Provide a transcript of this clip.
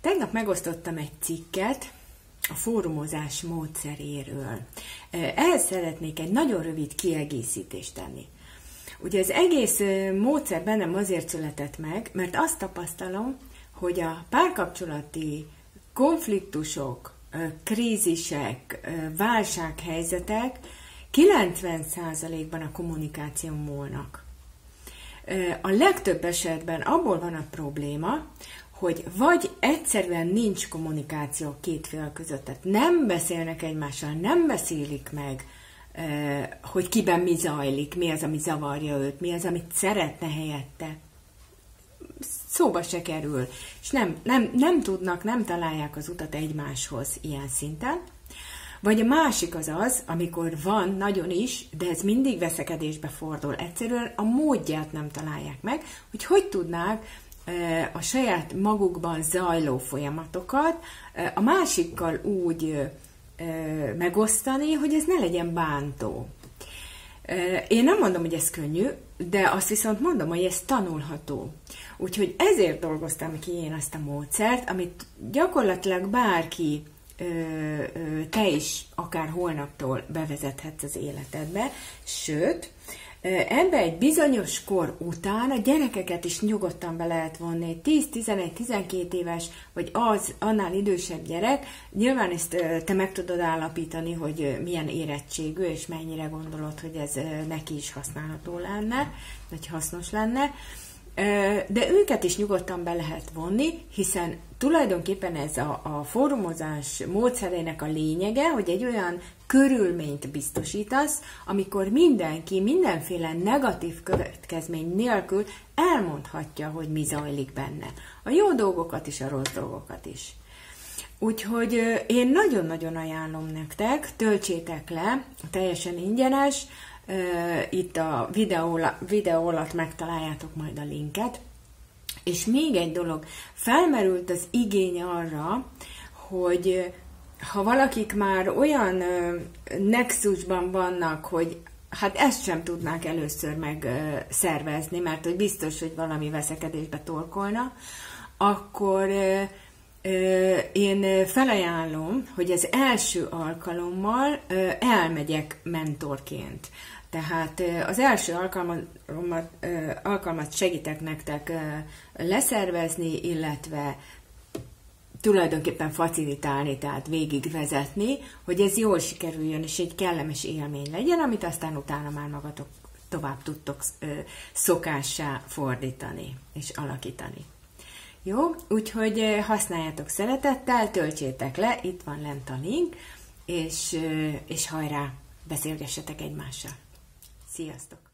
Tegnap megosztottam egy cikket a fórumozás módszeréről. Ehhez szeretnék egy nagyon rövid kiegészítést tenni. Ugye az egész módszer bennem azért született meg, mert azt tapasztalom, hogy a párkapcsolati konfliktusok, krízisek, válsághelyzetek 90%-ban a kommunikáción múlnak. A legtöbb esetben abból van a probléma, hogy vagy egyszerűen nincs kommunikáció két fél között, tehát nem beszélnek egymással, nem beszélik meg, hogy kiben mi zajlik, mi az, ami zavarja őt, mi az, amit szeretne helyette. Szóba se kerül, és nem, nem, nem tudnak, nem találják az utat egymáshoz ilyen szinten. Vagy a másik az az, amikor van nagyon is, de ez mindig veszekedésbe fordul. Egyszerűen a módját nem találják meg, hogy hogy tudnák a saját magukban zajló folyamatokat a másikkal úgy megosztani, hogy ez ne legyen bántó. Én nem mondom, hogy ez könnyű, de azt viszont mondom, hogy ez tanulható. Úgyhogy ezért dolgoztam ki én ezt a módszert, amit gyakorlatilag bárki, te is akár holnaptól bevezethetsz az életedbe, sőt, Ebbe egy bizonyos kor után a gyerekeket is nyugodtan be lehet vonni, 10-11-12 éves, vagy az annál idősebb gyerek, nyilván ezt te meg tudod állapítani, hogy milyen érettségű, és mennyire gondolod, hogy ez neki is használható lenne, vagy hasznos lenne, de őket is nyugodtan be lehet vonni, hiszen tulajdonképpen ez a, a fórumozás módszerének a lényege, hogy egy olyan körülményt biztosítasz, amikor mindenki mindenféle negatív következmény nélkül elmondhatja, hogy mi zajlik benne. A jó dolgokat is, a rossz dolgokat is. Úgyhogy én nagyon-nagyon ajánlom nektek, töltsétek le, teljesen ingyenes, itt a videó, videó alatt megtaláljátok majd a linket. És még egy dolog, felmerült az igény arra, hogy ha valakik már olyan nexusban vannak, hogy hát ezt sem tudnák először meg szervezni, mert hogy biztos, hogy valami veszekedésbe torkolna, akkor én felajánlom, hogy az első alkalommal elmegyek mentorként. Tehát az első alkalmat, alkalmat segítek nektek leszervezni, illetve tulajdonképpen facilitálni, tehát végigvezetni, hogy ez jól sikerüljön, és egy kellemes élmény legyen, amit aztán utána már magatok tovább tudtok szokássá fordítani és alakítani. Jó, úgyhogy használjátok szeretettel, töltsétek le, itt van lent a link, és, és hajrá, beszélgessetek egymással. Sziasztok!